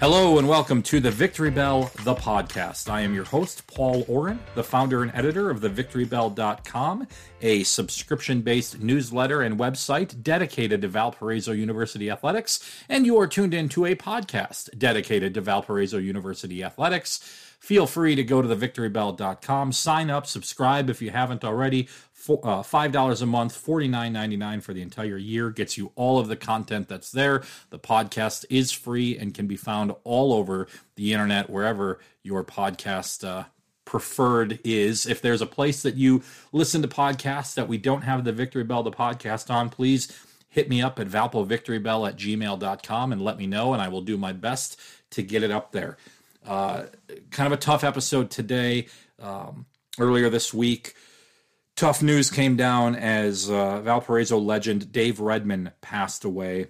Hello and welcome to the Victory Bell, the podcast. I am your host, Paul Oren, the founder and editor of the victorybell.com, a subscription based newsletter and website dedicated to Valparaiso University athletics. And you are tuned into a podcast dedicated to Valparaiso University athletics. Feel free to go to the victorybell.com, sign up, subscribe if you haven't already. Uh, $5 a month, $49.99 for the entire year gets you all of the content that's there. The podcast is free and can be found all over the internet, wherever your podcast uh, preferred is. If there's a place that you listen to podcasts that we don't have the Victory Bell, the podcast on, please hit me up at valpovictorybell at gmail.com and let me know, and I will do my best to get it up there. Uh, kind of a tough episode today. Um, earlier this week, tough news came down as uh, Valparaiso legend Dave Redmon passed away.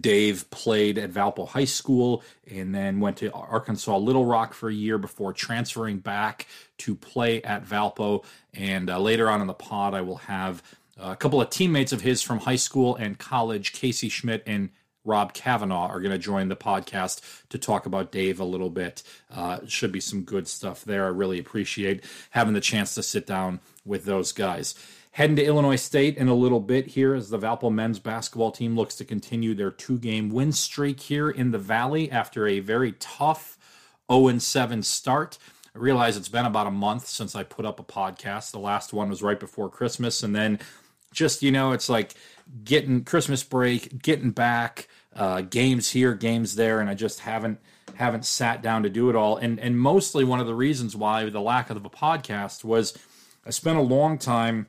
Dave played at Valpo High School and then went to Arkansas Little Rock for a year before transferring back to play at Valpo. And uh, later on in the pod, I will have a couple of teammates of his from high school and college, Casey Schmidt and Rob Cavanaugh are going to join the podcast to talk about Dave a little bit. Uh, should be some good stuff there. I really appreciate having the chance to sit down with those guys. Heading to Illinois State in a little bit here as the Valpo men's basketball team looks to continue their two game win streak here in the Valley after a very tough 0 7 start. I realize it's been about a month since I put up a podcast. The last one was right before Christmas. And then just, you know, it's like getting Christmas break, getting back, uh, games here, games there, and I just haven't haven't sat down to do it all. And and mostly one of the reasons why the lack of a podcast was I spent a long time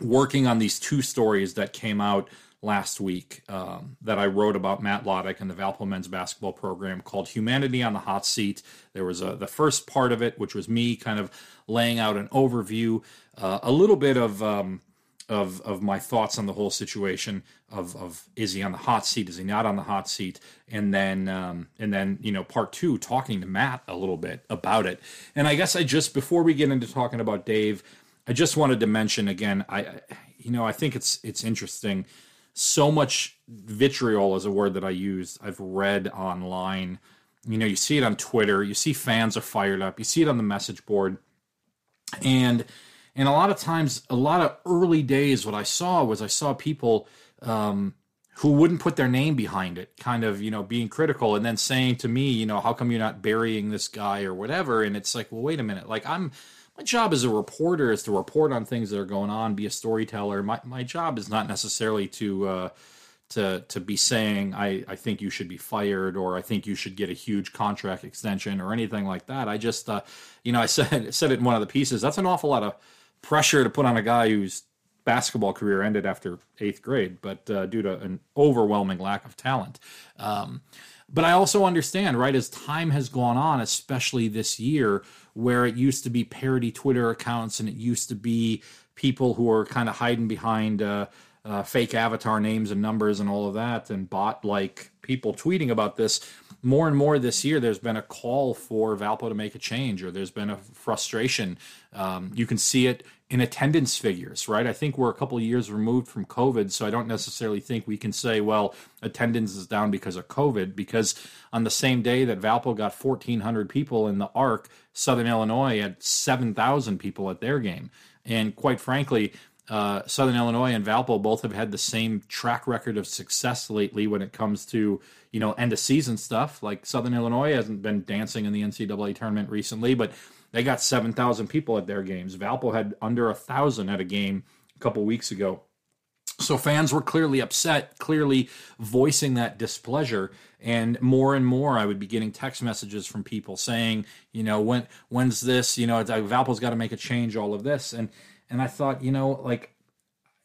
working on these two stories that came out last week um, that I wrote about Matt Lottich and the Valpo men's basketball program called Humanity on the Hot Seat. There was a, the first part of it, which was me kind of laying out an overview, uh, a little bit of um, of of my thoughts on the whole situation of of is he on the hot seat? Is he not on the hot seat? And then um, and then you know part two talking to Matt a little bit about it. And I guess I just before we get into talking about Dave I just wanted to mention again I you know I think it's it's interesting. So much vitriol is a word that I use I've read online. You know you see it on Twitter you see fans are fired up you see it on the message board. And and a lot of times, a lot of early days, what I saw was I saw people um, who wouldn't put their name behind it, kind of, you know, being critical and then saying to me, you know, how come you're not burying this guy or whatever? And it's like, well, wait a minute. Like, I'm, my job as a reporter is to report on things that are going on, be a storyteller. My, my job is not necessarily to, uh, to to be saying I, I think you should be fired or I think you should get a huge contract extension or anything like that. I just uh, you know I said said it in one of the pieces. That's an awful lot of pressure to put on a guy whose basketball career ended after eighth grade, but uh, due to an overwhelming lack of talent. Um, but I also understand, right, as time has gone on, especially this year, where it used to be parody Twitter accounts and it used to be people who are kind of hiding behind uh, uh, fake avatar names and numbers and all of that, and bot like people tweeting about this. More and more this year, there's been a call for Valpo to make a change, or there's been a frustration. Um, you can see it in attendance figures, right? I think we're a couple years removed from COVID, so I don't necessarily think we can say, well, attendance is down because of COVID, because on the same day that Valpo got 1,400 people in the ARC, Southern Illinois had 7,000 people at their game. And quite frankly, uh, Southern Illinois and Valpo both have had the same track record of success lately when it comes to you know end of season stuff. Like Southern Illinois hasn't been dancing in the NCAA tournament recently, but they got seven thousand people at their games. Valpo had under a thousand at a game a couple weeks ago. So fans were clearly upset, clearly voicing that displeasure, and more and more I would be getting text messages from people saying, you know, when when's this? You know, Valpo's got to make a change. All of this and and I thought, you know, like,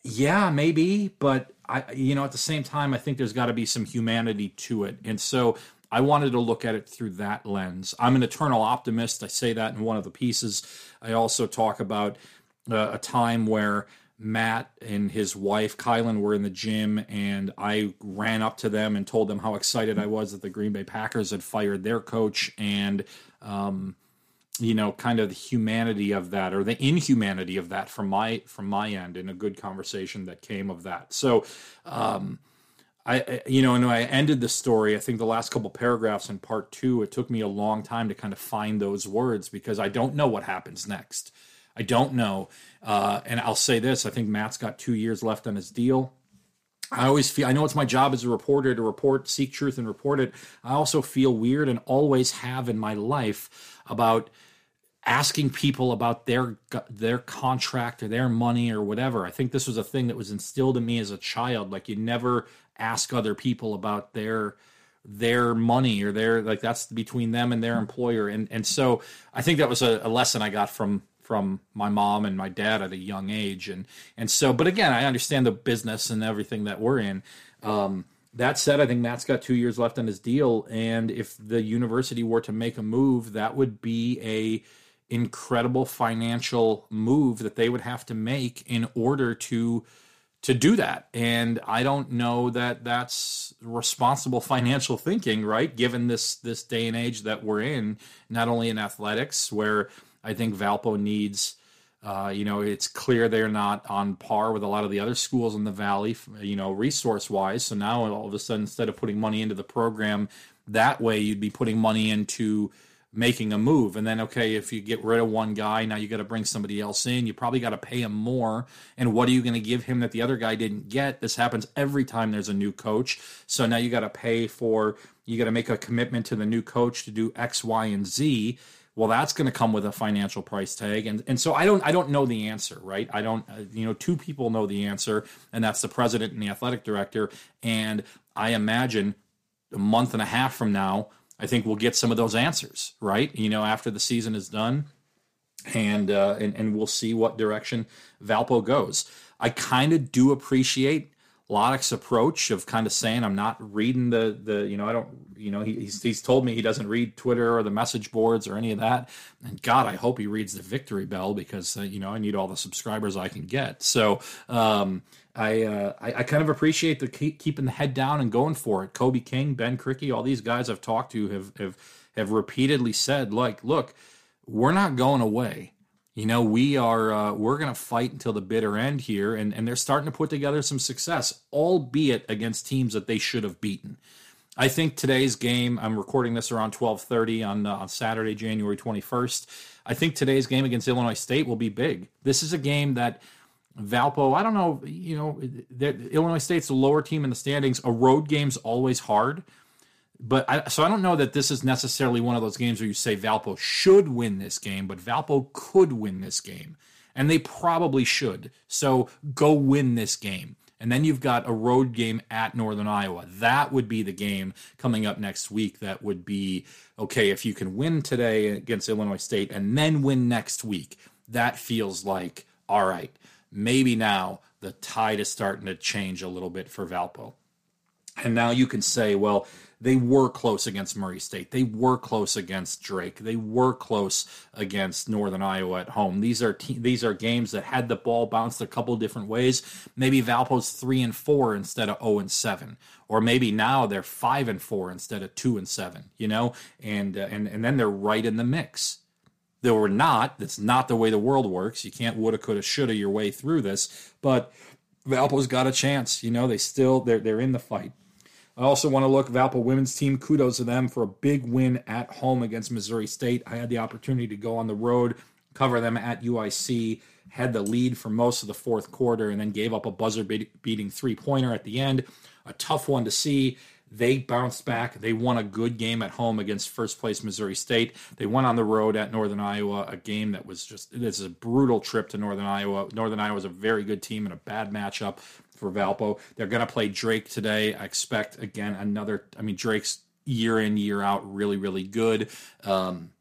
yeah, maybe, but I, you know, at the same time, I think there's got to be some humanity to it. And so I wanted to look at it through that lens. I'm an eternal optimist. I say that in one of the pieces. I also talk about uh, a time where Matt and his wife Kylan were in the gym, and I ran up to them and told them how excited I was that the Green Bay Packers had fired their coach, and um, you know kind of the humanity of that or the inhumanity of that from my from my end in a good conversation that came of that so um I, you know, and I ended the story. I think the last couple paragraphs in part two, it took me a long time to kind of find those words because I don't know what happens next. I don't know. Uh, and I'll say this: I think Matt's got two years left on his deal. I always feel I know it's my job as a reporter to report, seek truth, and report it. I also feel weird and always have in my life about asking people about their their contract or their money or whatever. I think this was a thing that was instilled in me as a child. Like you never ask other people about their their money or their like that's between them and their employer and and so i think that was a, a, lesson i got from from my mom and my dad at a young age and and so but again i understand the business and everything that we're in um, that said i think matt's got two years left on his deal and if the university were to make a move that would be a incredible financial move that they would have to make in order to to do that. And I don't know that that's responsible financial thinking, right? Given this this day and age that we're in, not only in athletics, where I think Valpo needs. Uh, you know, it's clear they're not on par with a lot of the other schools in the valley, you know, resource wise. So now all of a sudden, instead of putting money into the program that way, you'd be putting money into making a move. And then, okay, if you get rid of one guy, now you got to bring somebody else in. You probably got to pay him more. And what are you going to give him that the other guy didn't get? This happens every time there's a new coach. So now you got to pay for, you got to make a commitment to the new coach to do X, Y, and Z. Well, that's going to come with a financial price tag, and and so I don't I don't know the answer, right? I don't uh, you know two people know the answer, and that's the president and the athletic director. And I imagine a month and a half from now, I think we'll get some of those answers, right? You know, after the season is done, and uh, and and we'll see what direction Valpo goes. I kind of do appreciate Lottich's approach of kind of saying I'm not reading the the you know I don't you know he, he's he's told me he doesn't read Twitter or the message boards or any of that and God I hope he reads the Victory Bell because uh, you know I need all the subscribers I can get so um, I, uh, I, I kind of appreciate the keep, keeping the head down and going for it. Kobe King, Ben Krikke, all these guys I've talked to have have have repeatedly said, like, look, we're not going away. You know, we are uh, we're going to fight until the bitter end here, and and they're starting to put together some success, albeit against teams that they should have beaten. I think today's game. I'm recording this around 12:30 on uh, on Saturday, January 21st. I think today's game against Illinois State will be big. This is a game that Valpo, I don't know, you know, Illinois State's the lower team in the standings. A road game's always hard. But I, so I don't know that this is necessarily one of those games where you say Valpo should win this game, but Valpo could win this game. And they probably should. So go win this game. And then you've got a road game at Northern Iowa. That would be the game coming up next week. That would be okay if you can win today against Illinois State and then win next week. That feels like, all right, maybe now the tide is starting to change a little bit for Valpo. And now you can say, well, they were close against Murray State. They were close against Drake. They were close against Northern Iowa at home. These are te- these are games that had the ball bounced a couple different ways. Maybe Valpo's three and four instead of zero oh and seven, or maybe now they're five and four instead of two and seven. You know, and uh, and and then they're right in the mix. They were not. That's not the way the world works. You can't woulda, coulda, shoulda your way through this. But Valpo's got a chance. You know, they still they're they're in the fight. I also want to look Valpo women's team. Kudos to them for a big win at home against Missouri State. I had the opportunity to go on the road, cover them at UIC, had the lead for most of the fourth quarter, and then gave up a buzzer beating three pointer at the end. A tough one to see. They bounced back. They won a good game at home against first place Missouri State. They went on the road at Northern Iowa, a game that was just this is a brutal trip to Northern Iowa. Northern Iowa is a very good team and a bad matchup for Valpo. They're going to play Drake today. I expect again another. I mean Drake's year in year out really really good. Um,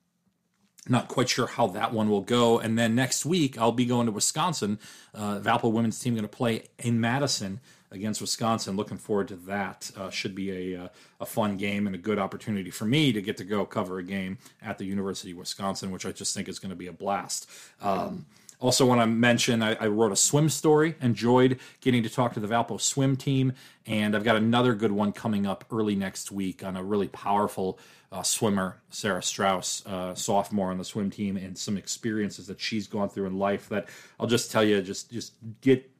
not quite sure how that one will go. And then next week I'll be going to Wisconsin. Uh, Valpo women's team going to play in Madison against Wisconsin. Looking forward to that. Uh, should be a, uh, a fun game and a good opportunity for me to get to go cover a game at the University of Wisconsin, which I just think is going to be a blast. Um, also, want to mention I, I, wrote a swim story. Enjoyed getting to talk to the Valpo swim team, and I've got another good one coming up early next week on a really powerful uh, swimmer, Sarah Strauss, uh, sophomore on the swim team, and some experiences that she's gone through in life. That I'll just tell you, just just get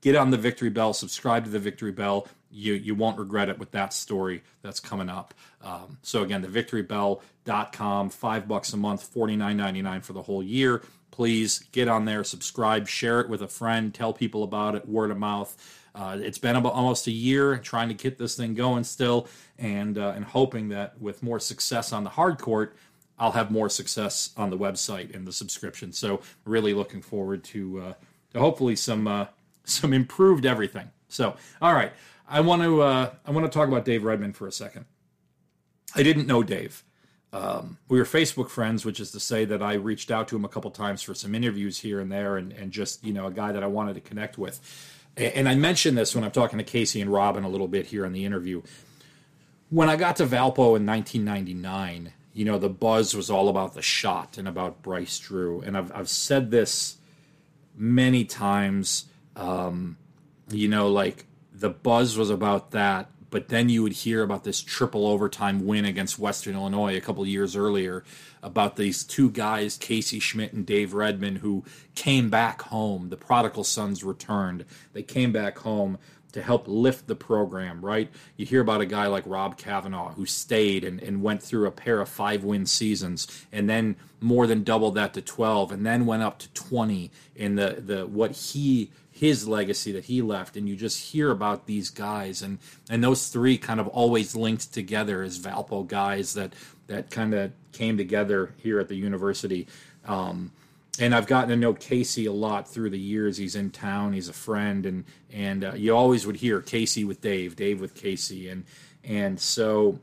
get on the Victory Bell, subscribe to the Victory Bell. You you won't regret it with that story that's coming up. Um, so again, the victorybell.com, five bucks a month, forty nine ninety nine for the whole year. Please get on there, subscribe, share it with a friend, tell people about it, word of mouth. Uh, it's been about almost a year trying to get this thing going still, and uh, and hoping that with more success on the hard court, I'll have more success on the website and the subscription. So really looking forward to uh, to hopefully some uh, some improved everything. So all right, I want to uh, I want to talk about Dave Redmon for a second. I didn't know Dave. Um, we were Facebook friends, which is to say that I reached out to him a couple times for some interviews here and there, and, and just you know a guy that I wanted to connect with. And I mentioned this when I'm talking to Casey and Robin a little bit here in the interview. When I got to Valpo in 1999, you know, the buzz was all about the shot and about Bryce Drew. And I've, I've said this many times, um, you know, like the buzz was about that. But then you would hear about this triple overtime win against Western Illinois a couple years earlier about these two guys, Casey Schmidt and Dave Redmon, who came back home. The prodigal sons returned. They came back home to help lift the program, right? You hear about a guy like Rob Cavanaugh who stayed and, and went through a pair of five win seasons and then more than doubled that to 12 and then went up to 20 in the, the what he his legacy that he left and you just hear about these guys and and those three kind of always linked together as Valpo guys that that kind of came together here at the university um, and I've gotten to know Casey a lot through the years. He's in town. He's a friend, and and uh, you always would hear Casey with Dave, Dave with Casey, and and so.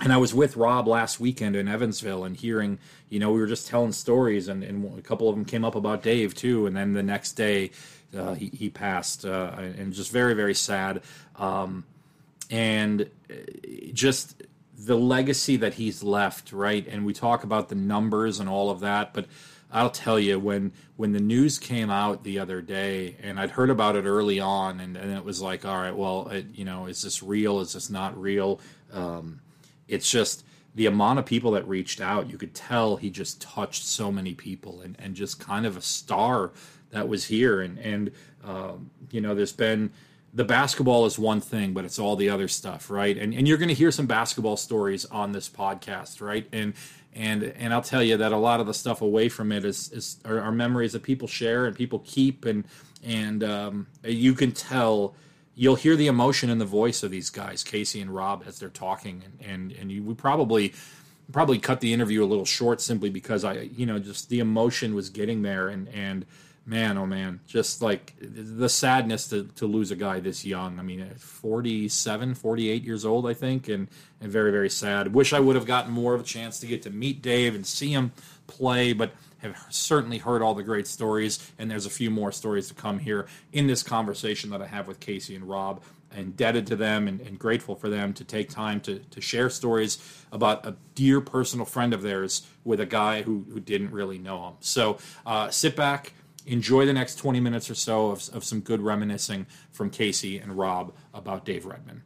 And I was with Rob last weekend in Evansville and hearing, you know, we were just telling stories, and, and a couple of them came up about Dave too. And then the next day, uh, he, he passed, uh, and just very, very sad. Um, and uh, just the legacy that he's left, right? And we talk about the numbers and all of that, but I'll tell you when when the news came out the other day, and I'd heard about it early on, and, and it was like, all right, well, it, you know, is this real? Is this not real? Um, it's just the amount of people that reached out. You could tell he just touched so many people, and and just kind of a star that was here, and and um, you know, there's been the basketball is one thing, but it's all the other stuff, right? And and you're going to hear some basketball stories on this podcast, right? And and and I'll tell you that a lot of the stuff away from it is is are, are memories that people share and people keep, and and um, you can tell. You'll hear the emotion in the voice of these guys, Casey and Rob, as they're talking, and and, and you, we probably probably cut the interview a little short simply because I, you know, just the emotion was getting there, and and man, oh man, just like the sadness to, to lose a guy this young. I mean, 47, 48 years old, I think, and, and very, very sad. Wish I would have gotten more of a chance to get to meet Dave and see him play, but have certainly heard all the great stories, and there's a few more stories to come here in this conversation that I have with Casey and Rob. Indebted to them and, and grateful for them to take time to, to share stories about a dear personal friend of theirs with a guy who, who didn't really know him. So uh, sit back, enjoy the next 20 minutes or so of, of some good reminiscing from Casey and Rob about Dave Redmon.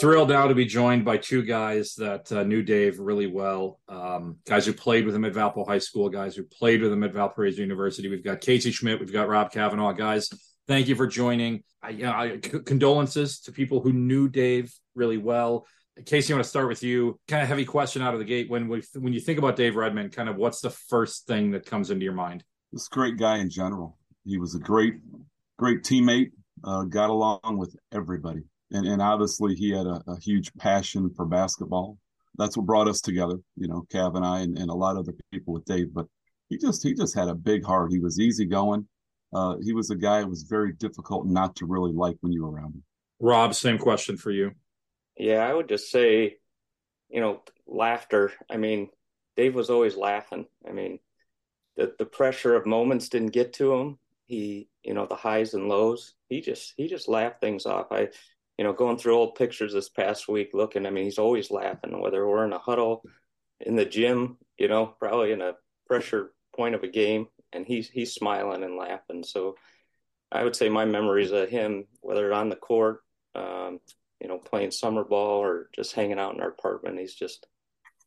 Thrilled now to be joined by two guys that uh, knew Dave really well. Um, guys who played with him at Valpo High School, guys who played with him at Valparaiso University. We've got Casey Schmidt, we've got Rob Cavanaugh. Guys, thank you for joining. I, condolences to people who knew Dave really well. Casey, I want to start with you. Kind of heavy question out of the gate. When we, when you think about Dave Redmon, kind of what's the first thing that comes into your mind? This great guy in general. He was a great, great teammate. Uh, got along with everybody, and and obviously he had a, a, huge passion for basketball. That's what brought us together. You know, Cav and I, and, and a lot of other people with Dave. But he just he just had a big heart. He was easygoing. Uh, he was a guy it was very difficult not to really like when you were around him. Rob, same question for you. Yeah, I would just say, you know, laughter. I mean, Dave was always laughing. I mean, the the pressure of moments didn't get to him. He, you know, the highs and lows. He just he just laughed things off. I, you know, going through old pictures this past week, looking. I mean, he's always laughing. Whether we're in a huddle, in the gym, you know, probably in a pressure point of a game, and he's he's smiling and laughing. So, I would say my memories of him, whether on the court, um, you know, playing summer ball or just hanging out in our apartment, he's just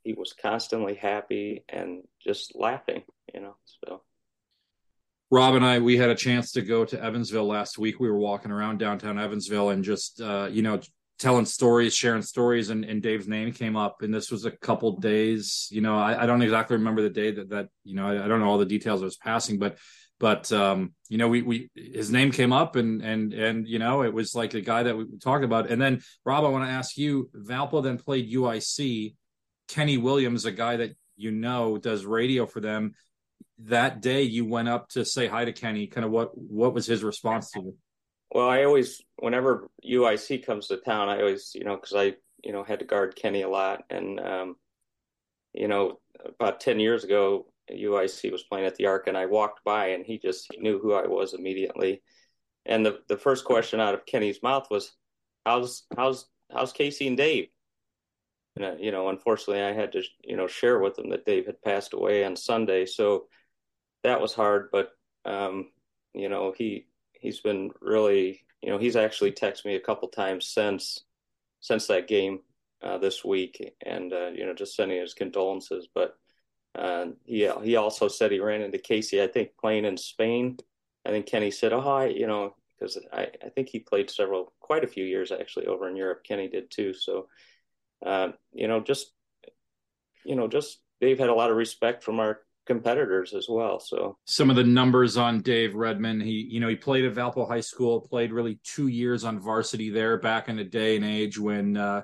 he was constantly happy and just laughing, you know. So Rob and I, we had a chance to go to Evansville last week. We were walking around downtown Evansville and just, uh, you know, telling stories, sharing stories, and, and Dave's name came up. And this was a couple days, you know, I, I don't exactly remember the day that, that, you know, I, I don't know all the details of his passing, but, but, um, you know, we, we, his name came up and, and, and, you know, it was like the guy that we talked about. And then, Rob, I want to ask you, Valpo then played UIC. Kenny Williams, a guy that you know does radio for them that day you went up to say hi to Kenny, kind of what what was his response to you? Well, I always, whenever UIC comes to town, I always, you know, because I, you know, had to guard Kenny a lot, and um, you know, about ten years ago, UIC was playing at the Arc, and I walked by, and he just he knew who I was immediately. And the the first question out of Kenny's mouth was, "How's how's how's Casey and Dave?" And uh, you know, unfortunately, I had to you know share with him that Dave had passed away on Sunday, so that was hard, but um, you know, he he's been really, you know, he's actually texted me a couple times since since that game uh, this week, and uh, you know, just sending his condolences. But uh, he he also said he ran into Casey, I think, playing in Spain. I think Kenny said, "Oh, I," you know, because I I think he played several, quite a few years actually over in Europe. Kenny did too. So, uh, you know, just you know, just they've had a lot of respect from our competitors as well. So some of the numbers on Dave Redmon, he you know he played at Valpo High School, played really two years on varsity there back in the day and age when uh,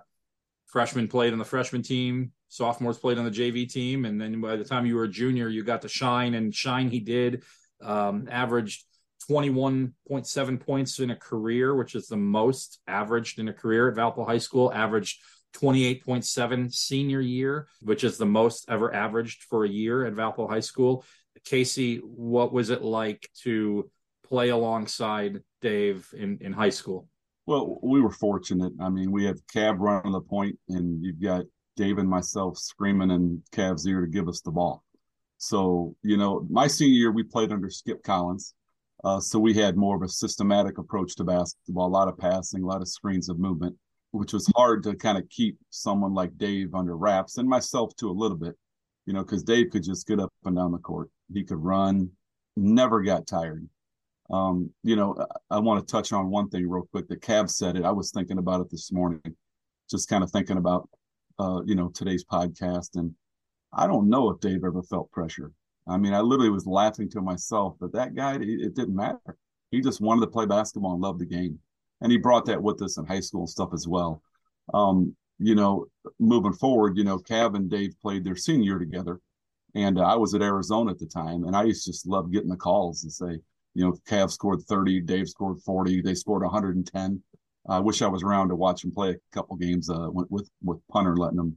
freshmen played on the freshman team, sophomores played on the JV team, and then by the time you were a junior, you got to shine and shine. He did um, averaged. 21.7 points in a career, which is the most averaged in a career at Valpo High School, averaged 28.7 senior year, which is the most ever averaged for a year at Valpo High School. Casey, what was it like to play alongside Dave in, in high school? Well, we were fortunate. I mean, we had Cav running the point, and you've got Dave and myself screaming in Cav's ear to give us the ball. So, you know, my senior year, we played under Skip Collins. Uh, so we had more of a systematic approach to basketball, a lot of passing, a lot of screens of movement which was hard to kind of keep someone like Dave under wraps and myself too a little bit, you know, because Dave could just get up and down the court. He could run, never got tired. Um, you know, I, I want to touch on one thing real quick. The Cav said it. I was thinking about it this morning, just kind of thinking about, uh, you know, today's podcast. And I don't know if Dave ever felt pressure. I mean, I literally was laughing to myself, but that guy, it, it didn't matter. He just wanted to play basketball and love the game and he brought that with us in high school and stuff as well. Um, you know, moving forward, you know, Cav and Dave played their senior year together, and uh, I was at Arizona at the time, and I used to just love getting the calls and say, you know, Cav scored 30, Dave scored 40, they scored 110. I wish I was around to watch them play a couple games uh, with with punter letting them,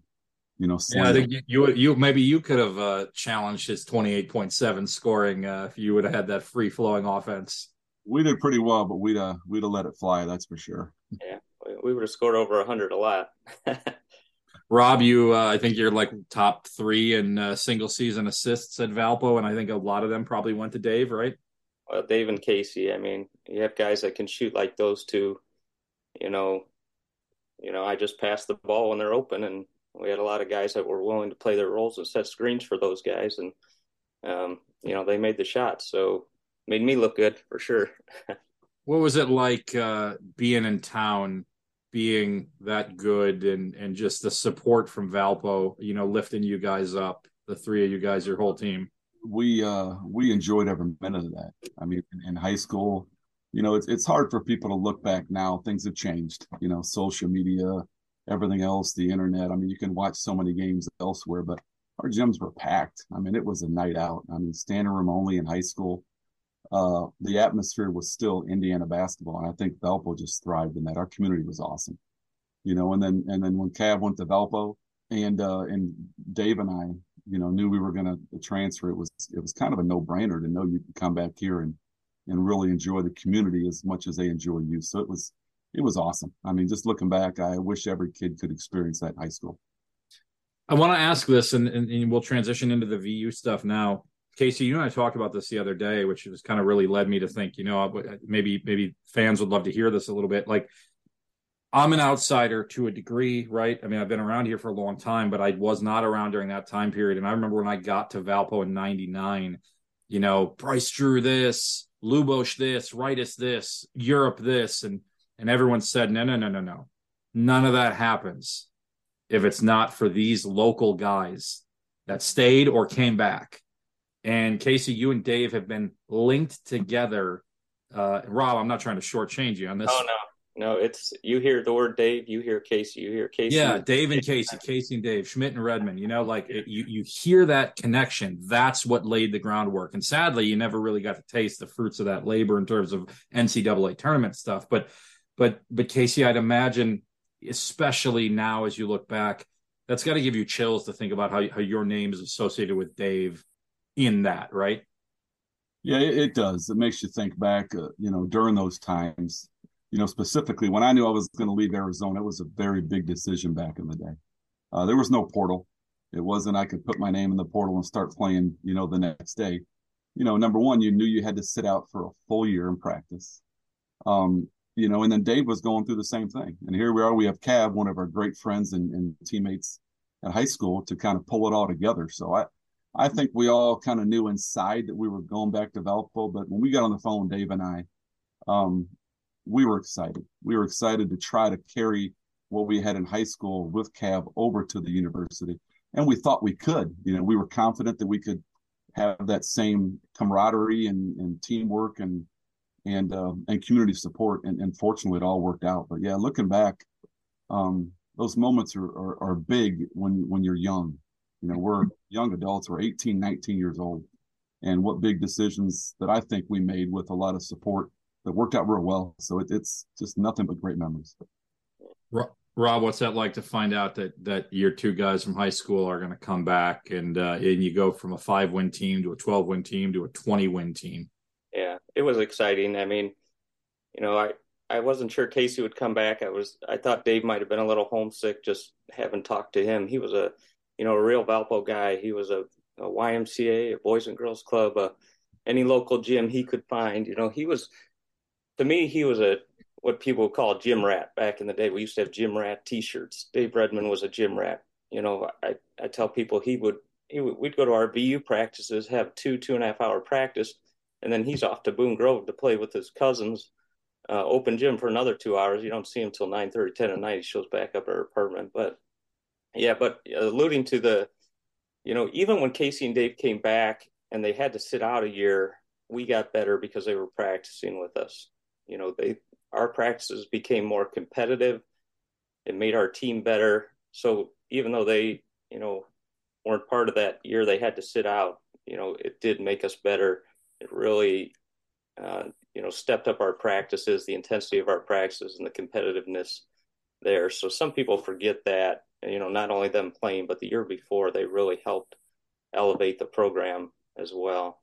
you know. Yeah, I think you, you you maybe you could have uh, challenged his twenty eight point seven scoring uh, if you would have had that free flowing offense we did pretty well, but we'd uh we'd have let it fly. That's for sure. Yeah, we would have scored over hundred a lot. Rob, you uh, I think you're like top three in uh, single season assists at Valpo, and I think a lot of them probably went to Dave, right? Well, Dave and Casey. I mean, you have guys that can shoot like those two. You know, you know, I just pass the ball when they're open, and we had a lot of guys that were willing to play their roles and set screens for those guys, and um, you know, they made the shots. So made me look good for sure. what was it like uh, being in town, being that good, and and just the support from Valpo? You know, lifting you guys up, the three of you guys, your whole team. We uh we enjoyed every minute of that. I mean, in, in high school, you know, it's it's hard for people to look back now. Things have changed. You know, social media, everything else, the internet. I mean, you can watch so many games elsewhere, but our gyms were packed. I mean, it was a night out. I mean, standing room only in high school uh, the atmosphere was still Indiana basketball, and I think Valpo just thrived in that. Our community was awesome, you know. And then and then when Cav went to Valpo, and uh, and Dave and I, you know, knew we were going to transfer. It was it was kind of a no brainer to know you could come back here and and really enjoy the community as much as they enjoy you. So it was it was awesome. I mean, just looking back, I wish every kid could experience that in high school. I want to ask this, and, and, and we'll transition into the VU stuff now. Casey, you and I talked about this the other day, which has kind of really led me to think, you know, maybe maybe fans would love to hear this a little bit. Like, I'm an outsider to a degree, right? I mean, I've been around here for a long time, but I was not around during that time period. And I remember when I got to Valpo in '99, you know, Bryce Drew this, Lubosh this, Rydas this, Europe this, and and everyone said, no, no, no, no, no. None of that happens if it's not for these local guys that stayed or came back. And Casey, you and Dave have been linked together. Uh, Rob, I'm not trying to shortchange you on this. Oh no, no, it's you hear the word Dave, you hear Casey, you hear Casey. Yeah, Dave and Casey, Casey and Dave, Schmidt and Redmon. You know, like it, you you hear that connection. That's what laid the groundwork. And sadly, you never really got to taste the fruits of that labor in terms of NCAA tournament stuff. But but but Casey, I'd imagine, especially now as you look back, that's got to give you chills to think about how how your name is associated with Dave in that, right? Yeah, it, it does. It makes you think back. Uh, you know, during those times you know, specifically when I knew I was going to leave Arizona, it was a very big decision back in the day. Uh, there was no portal. It wasn't I could put my name in the portal and start playing, you know, the next day. You know, number one, you knew you had to sit out for a full year in practice. Um, you know, and then Dave was going through the same thing. And here we are, we have Cav, one of our great friends and, and teammates at high school to kind of pull it all together. So I, I think we all kind of knew inside that we were going back to Valpo, but when we got on the phone, Dave and I, um, we were excited. We were excited to try to carry what we had in high school with Cav over to the university. And we thought we could. You know, we were confident that we could have that same camaraderie and, and teamwork and and um, and community support. And, and fortunately, it all worked out. But yeah, looking back, um, those moments are, are, are big when when you're young. You know, we're young adults. We're 18, 19 years old, and what big decisions that I think we made with a lot of support that worked out real well. So it, it's just nothing but great memories. Rob, what's that like to find out that that your two guys from high school are going to come back and uh, and you go from a five win team to a twelve win team to a twenty win team? Yeah, it was exciting. I mean, you know, I I wasn't sure Casey would come back. I was I thought Dave might have been a little homesick just having talked to him. He was a you know a real Valpo guy. He was a, a YMCA, a Boys and Girls Club, a, any local gym he could find. You know, he was to me, he was a what people would call a gym rat back in the day. We used to have gym rat T-shirts. Dave Redmon was a gym rat. You know, I, I tell people he would he would we'd go to our VU practices, have two two and a half hour practice, and then he's off to Boone Grove to play with his cousins. Uh, open gym for another two hours. You don't see him till 9 30, 10 at night. He shows back up at our apartment. But yeah, but alluding to the, you know, even when Casey and Dave came back and they had to sit out a year, we got better because they were practicing with us. You know they our practices became more competitive. It made our team better. So even though they you know weren't part of that year they had to sit out. You know it did make us better. It really uh, you know stepped up our practices the intensity of our practices and the competitiveness there. So some people forget that you know not only them playing but the year before they really helped elevate the program as well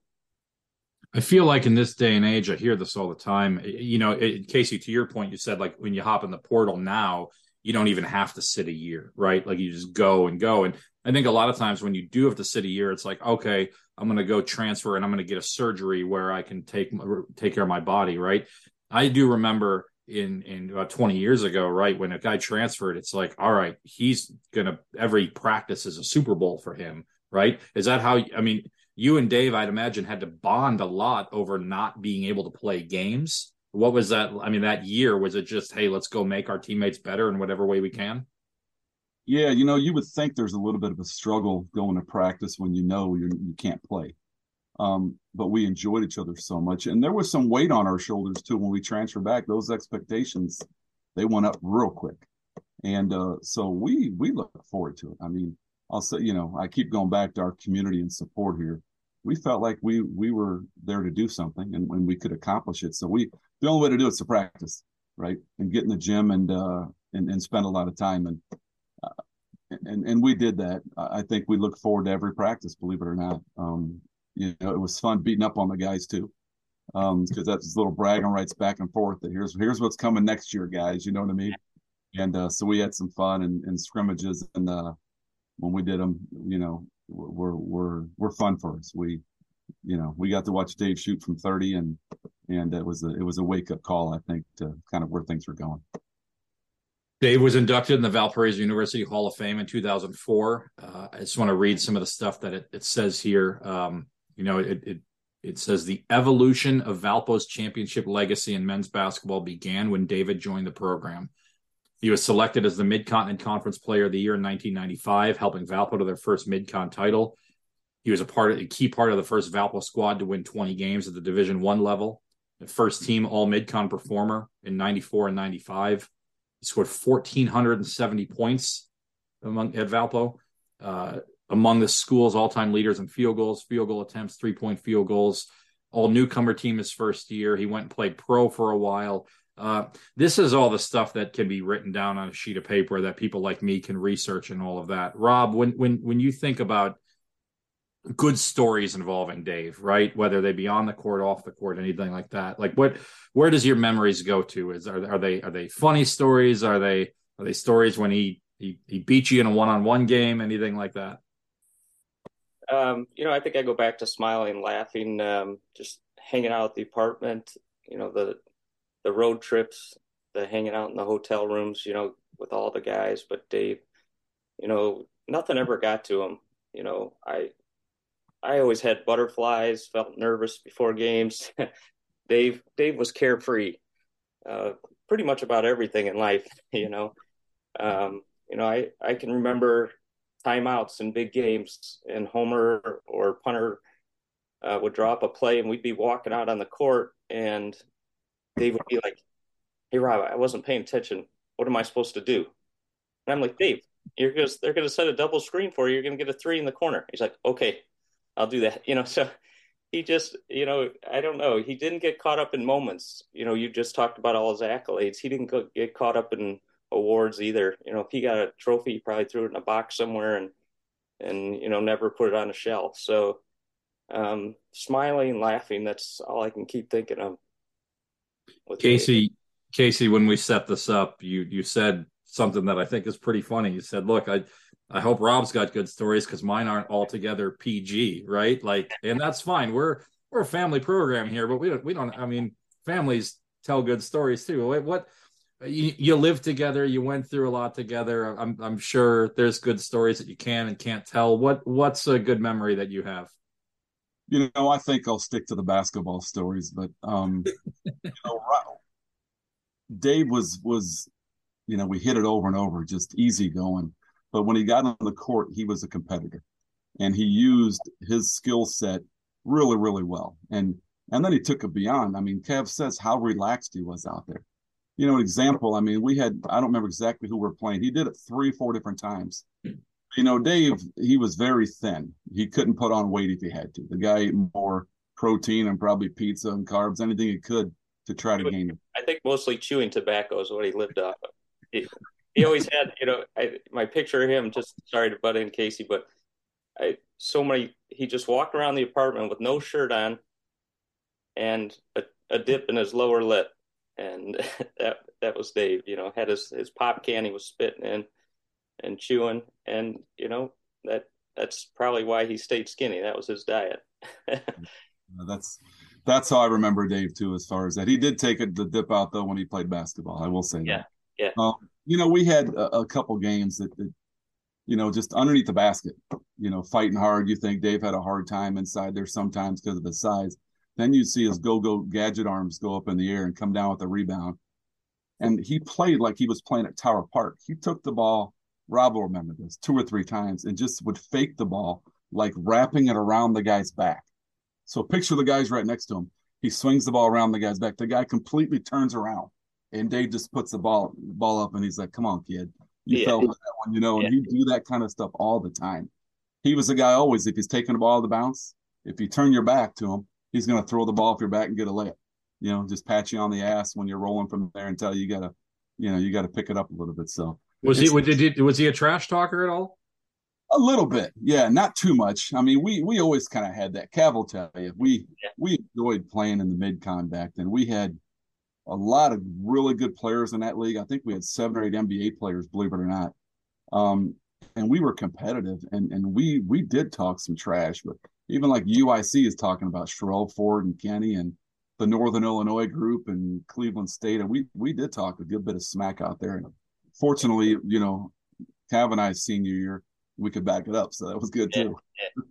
I feel like in this day and age, I hear this all the time. You know, it, Casey, to your point, you said like when you hop in the portal now, you don't even have to sit a year, right? Like you just go and go. And I think a lot of times when you do have to sit a year, it's like, okay, I'm going to go transfer and I'm going to get a surgery where I can take take care of my body, right? I do remember in in about 20 years ago, right, when a guy transferred, it's like, all right, he's to every practice is a Super Bowl for him, right? Is that how? I mean you and Dave, I'd imagine, had to bond a lot over not being able to play games. What was that? I mean, that year, was it just, hey, let's go make our teammates better in whatever way we can? Yeah, you know, you would think there's a little bit of a struggle going to practice when you know you're, you can't play. Um, but we enjoyed each other so much. And there was some weight on our shoulders too when we transferred back. Those expectations, they went up real quick. And uh, so we we look forward to it. I mean, I'll say, you know, I keep going back to our community and support here. We felt like we we were there to do something and when we could accomplish it. So we the only way to do it is to practice, right? And get in the gym and uh and, and spend a lot of time and uh, and and we did that. I think we look forward to every practice, believe it or not. Um, you know, it was fun beating up on the guys too, um, because that's little bragging rights back and forth. That here's here's what's coming next year, guys. You know what I mean? And uh, so we had some fun and, and scrimmages, and uh, when we did them, you know, we were were were fun for us. We, you know, we got to watch Dave shoot from 30 and and it was a it was a wake up call, I think, to kind of where things were going. Dave was inducted in the Valparaiso University Hall of Fame in 2004. Uh, I just want to read some of the stuff that it, it says here. Um, you know, it, it It says the evolution of Valpo's championship legacy in men's basketball began when David joined the program. He was selected as the Mid-Continent Conference Player of the Year in 1995, helping Valpo to their first Mid-Con title. He was a part of a key part of the first Valpo squad to win 20 games at the Division One level. The first team All Mid-Con performer in 94 and 95. He scored 1,470 points among at Valpo. Uh, among the school's all-time leaders in field goals, field goal attempts, three-point field goals. All newcomer team his first year. He went and played pro for a while. Uh, this is all the stuff that can be written down on a sheet of paper that people like me can research and all of that. Rob, when when when you think about good stories involving Dave, right? Whether they be on the court, off the court, anything like that. Like what where does your memories go to? Is are, are they are they funny stories? Are they are they stories when he he he beat you in a one-on-one game, anything like that? Um, you know, I think I go back to smiling, laughing, um, just hanging out at the apartment, you know, the the road trips, the hanging out in the hotel rooms, you know, with all the guys, but Dave, you know, nothing ever got to him. You know, I I always had butterflies, felt nervous before games. Dave Dave was carefree, uh, pretty much about everything in life. You know, um, you know I I can remember timeouts in big games, and Homer or punter uh, would drop a play, and we'd be walking out on the court, and Dave would be like, "Hey Rob, I wasn't paying attention. What am I supposed to do?" And I'm like, "Dave, you're gonna they're gonna set a double screen for you. You're gonna get a three in the corner." He's like, "Okay, I'll do that." You know, so he just, you know, I don't know. He didn't get caught up in moments. You know, you just talked about all his accolades. He didn't get caught up in awards either. You know, if he got a trophy, he probably threw it in a box somewhere and and you know never put it on a shelf. So um, smiling, laughing. That's all I can keep thinking of. Casey, Casey, when we set this up, you you said something that I think is pretty funny. You said, "Look, I I hope Rob's got good stories because mine aren't altogether PG, right? Like, and that's fine. We're we're a family program here, but we don't we don't. I mean, families tell good stories too. What you, you live together, you went through a lot together. I'm I'm sure there's good stories that you can and can't tell. What what's a good memory that you have? You know, I think I'll stick to the basketball stories, but um, you know, Dave was was, you know, we hit it over and over, just easy going. But when he got on the court, he was a competitor, and he used his skill set really, really well. And and then he took it beyond. I mean, Cav says how relaxed he was out there. You know, an example. I mean, we had I don't remember exactly who we're playing. He did it three, four different times hmm. you know, Dave, he was very thin. He couldn't put on weight if he had to. The guy ate more protein and probably pizza and carbs, anything he could to try to gain. I think mostly chewing tobacco is what he lived off of. He, he always had, you know, I, my picture of him, just sorry to butt in Casey, but I, so many, he just walked around the apartment with no shirt on and a, a dip in his lower lip. And that, that was Dave, you know, had his, his pop can he was spitting in and chewing, and you know that that's probably why he stayed skinny. That was his diet. that's that's how I remember Dave too. As far as that, he did take a, the dip out though when he played basketball. I will say yeah, that. Yeah, um, you know, we had a, a couple games that, that, you know, just underneath the basket, you know, fighting hard. You think Dave had a hard time inside there sometimes because of his size. Then you'd see his go-go gadget arms go up in the air and come down with a rebound. And he played like he was playing at Tower Park. He took the ball Rob will remember this two or three times and just would fake the ball, like wrapping it around the guy's back. So picture the guy's right next to him. He swings the ball around the guy's back. The guy completely turns around, and Dave just puts the ball ball up, and he's like, "Come on, kid, you yeah. fell for that one, you know." And yeah. he'd do that kind of stuff all the time. He was the guy always. If he's taking the ball to bounce, if you turn your back to him, he's going to throw the ball off your back and get a layup. You know, just pat you on the ass when you're rolling from there and tell you, you gotta, you know, you got to pick it up a little bit. So was he? Was he, was he a trash talker at all? A little bit, yeah, not too much. I mean, we we always kind of had that. Cav will tell you, we yeah. we enjoyed playing in the mid con back then. We had a lot of really good players in that league. I think we had seven or eight NBA players, believe it or not. Um, and we were competitive, and and we we did talk some trash, but even like UIC is talking about Sherell Ford and Kenny and the Northern Illinois group and Cleveland State, and we we did talk a good bit of smack out there. And fortunately, you know, Cav and I's senior year, we could back it up, so that was good yeah, too. Yeah.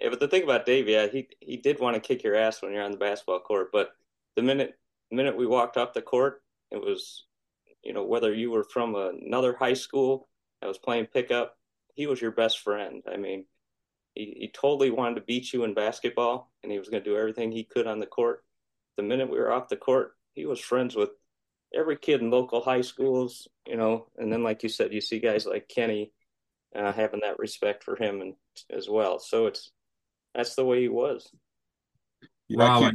Yeah, but the thing about Dave, yeah, he he did want to kick your ass when you're on the basketball court, but the minute the minute we walked off the court, it was, you know, whether you were from another high school that was playing pickup, he was your best friend. I mean, he, he totally wanted to beat you in basketball, and he was going to do everything he could on the court. The minute we were off the court, he was friends with every kid in local high schools, you know. And then, like you said, you see guys like Kenny uh, having that respect for him and as well. So it's that's the way he was. Yeah, wow. I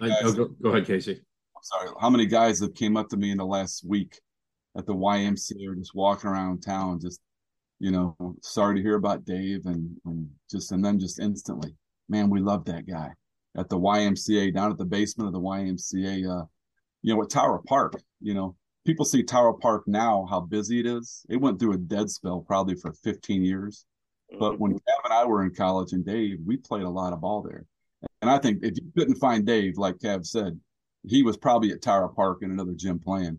I, I, oh, go, go, ahead, Casey. I'm sorry. How many guys have came up to me in the last week at the YMCA or just walking around town, just you know, sorry to hear about Dave, and, and just and then just instantly, man, we love that guy at the YMCA down at the basement of the YMCA. Uh, you know, at Tower Park, you know, people see Tower Park now how busy it is. It went through a dead spell probably for 15 years. But when mm-hmm. Cav and I were in college and Dave, we played a lot of ball there. And I think if you couldn't find Dave, like Cav said, he was probably at Tower Park in another gym playing.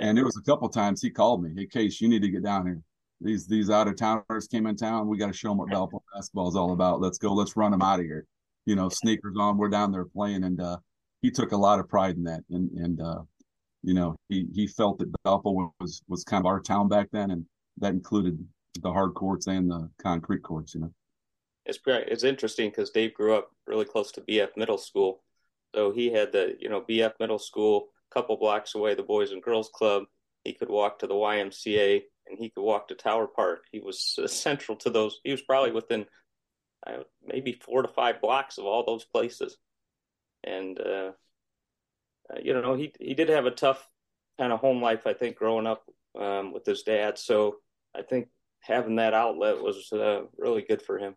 And there was a couple times he called me, "Hey, Case, you need to get down here. These these out of towners came in town. We got to show them what Valpo basketball is all about. Let's go. Let's run them out of here. You know, sneakers on. We're down there playing." And uh, he took a lot of pride in that. And and uh, you know, he he felt that Valpo was was kind of our town back then, and that included the hard courts and the concrete courts. You know, it's it's interesting because Dave grew up really close to BF Middle School, so he had the you know BF Middle School a couple blocks away, the Boys and Girls Club. He could walk to the YMCA and he could walk to Tower Park. He was central to those. He was probably within uh, maybe four to five blocks of all those places, and uh, uh, you know he he did have a tough kind of home life, I think, growing up um, with his dad. So I think having that outlet was uh, really good for him.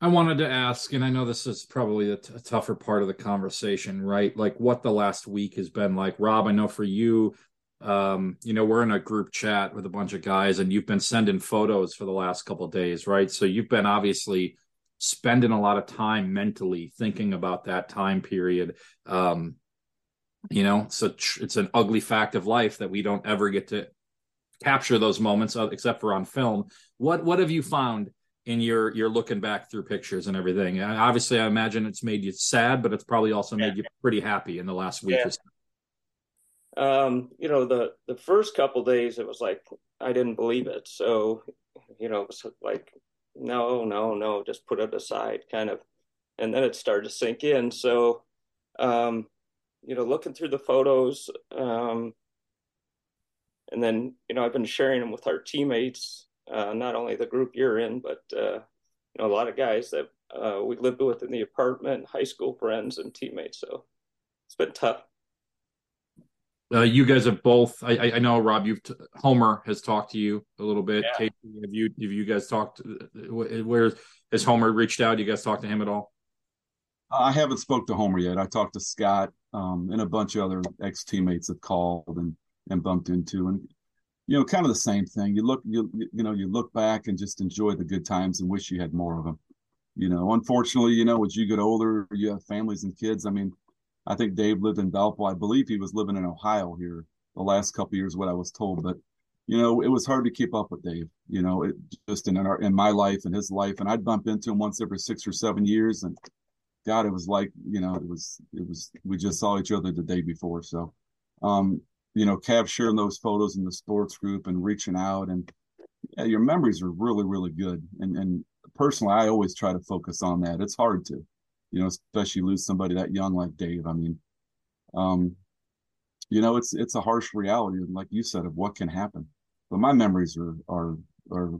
I wanted to ask, and I know this is probably a, t- a tougher part of the conversation, right? Like what the last week has been like. Rob, I know for you, um, you know, we're in a group chat with a bunch of guys, and you've been sending photos for the last couple days, right? So you've been obviously spending a lot of time mentally thinking about that time period. Um, you know, so it's an ugly fact of life that we don't ever get to capture those moments uh, except for on film. What what have you found in your your looking back through pictures and everything? Obviously, I imagine it's made you sad, but it's probably also made you pretty happy in the last week yeah. or so. Um, you know, the the first couple days it was like I didn't believe it. So, you know, it was like no, no, no, just put it aside kind of. And then it started to sink in. So, um, you know, looking through the photos, um, and then you know I've been sharing them with our teammates, uh, not only the group you're in, but uh, you know a lot of guys that uh, we lived with in the apartment, high school friends and teammates. So it's been tough. Uh, you guys have both. I, I know Rob. You've t- Homer has talked to you a little bit. Yeah. Casey, have you have you guys talked? Where has Homer reached out? You guys talked to him at all? I haven't spoke to Homer yet. I talked to Scott um, and a bunch of other ex teammates have called and and bumped into and you know kind of the same thing you look you you know you look back and just enjoy the good times and wish you had more of them you know unfortunately you know as you get older you have families and kids i mean i think dave lived in valpo i believe he was living in ohio here the last couple years what i was told but you know it was hard to keep up with dave you know it just in our in my life and his life and i'd bump into him once every six or seven years and god it was like you know it was it was we just saw each other the day before so um you know, Cav sharing those photos in the sports group and reaching out and yeah, your memories are really, really good. And and personally, I always try to focus on that. It's hard to, you know, especially lose somebody that young like Dave. I mean, um, you know, it's it's a harsh reality, like you said, of what can happen. But my memories are are are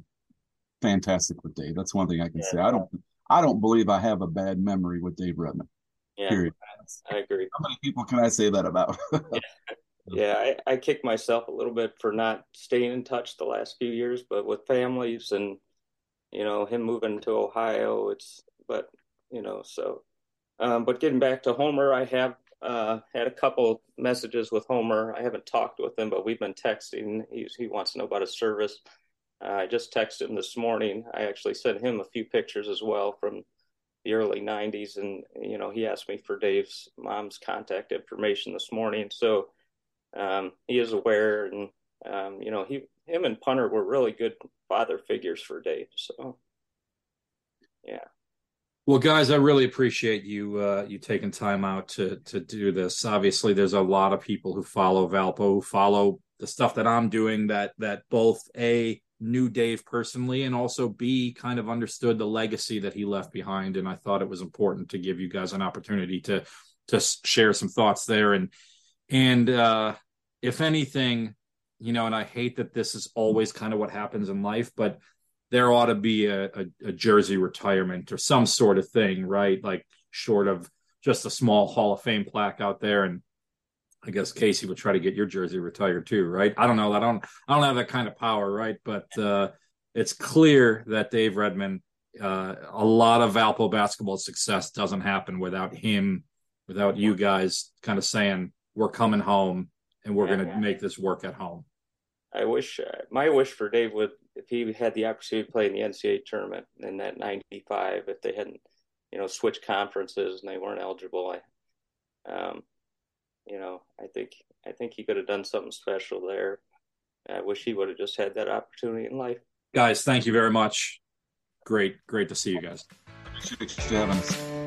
fantastic with Dave. That's one thing I can yeah. say. I don't I don't believe I have a bad memory with Dave Redmon. Yeah, period. I agree. How many people can I say that about? yeah yeah, I, I kicked myself a little bit for not staying in touch the last few years, but with families and you know him moving to Ohio, it's but you know so. Um, but getting back to Homer, I have uh, had a couple messages with Homer. I haven't talked with him, but we've been texting. He's, he wants to know about his service. Uh, I just texted him this morning. I actually sent him a few pictures as well from the early 90s and you know he asked me for dave's mom's contact information this morning so um, he is aware, and um, you know, he, him, and Punter were really good father figures for Dave. So, yeah. Well, guys, I really appreciate you uh, you taking time out to to do this. Obviously, there's a lot of people who follow Valpo, who follow the stuff that I'm doing. That that both a knew Dave personally and also B kind of understood the legacy that he left behind. And I thought it was important to give you guys an opportunity to to share some thoughts there. And and uh, if anything, you know, and I hate that this is always kind of what happens in life, but there ought to be a, a, a jersey retirement or some sort of thing, right? Like short of just a small Hall of Fame plaque out there and I guess Casey would try to get your jersey retired too, right? I don't know. I don't. I don't have that kind of power, right? But uh, it's clear that Dave Redmon, uh, a lot of Valpo basketball success doesn't happen without him, without you guys kind of saying we're coming home and we're yeah, going to yeah. make this work at home. I wish uh, my wish for Dave would if he had the opportunity to play in the NCAA tournament in that '95, if they hadn't, you know, switched conferences and they weren't eligible. I, um, you know, I think I think he could have done something special there. I wish he would have just had that opportunity in life. Guys, thank you very much. Great, great to see you guys. Appreciate you having us.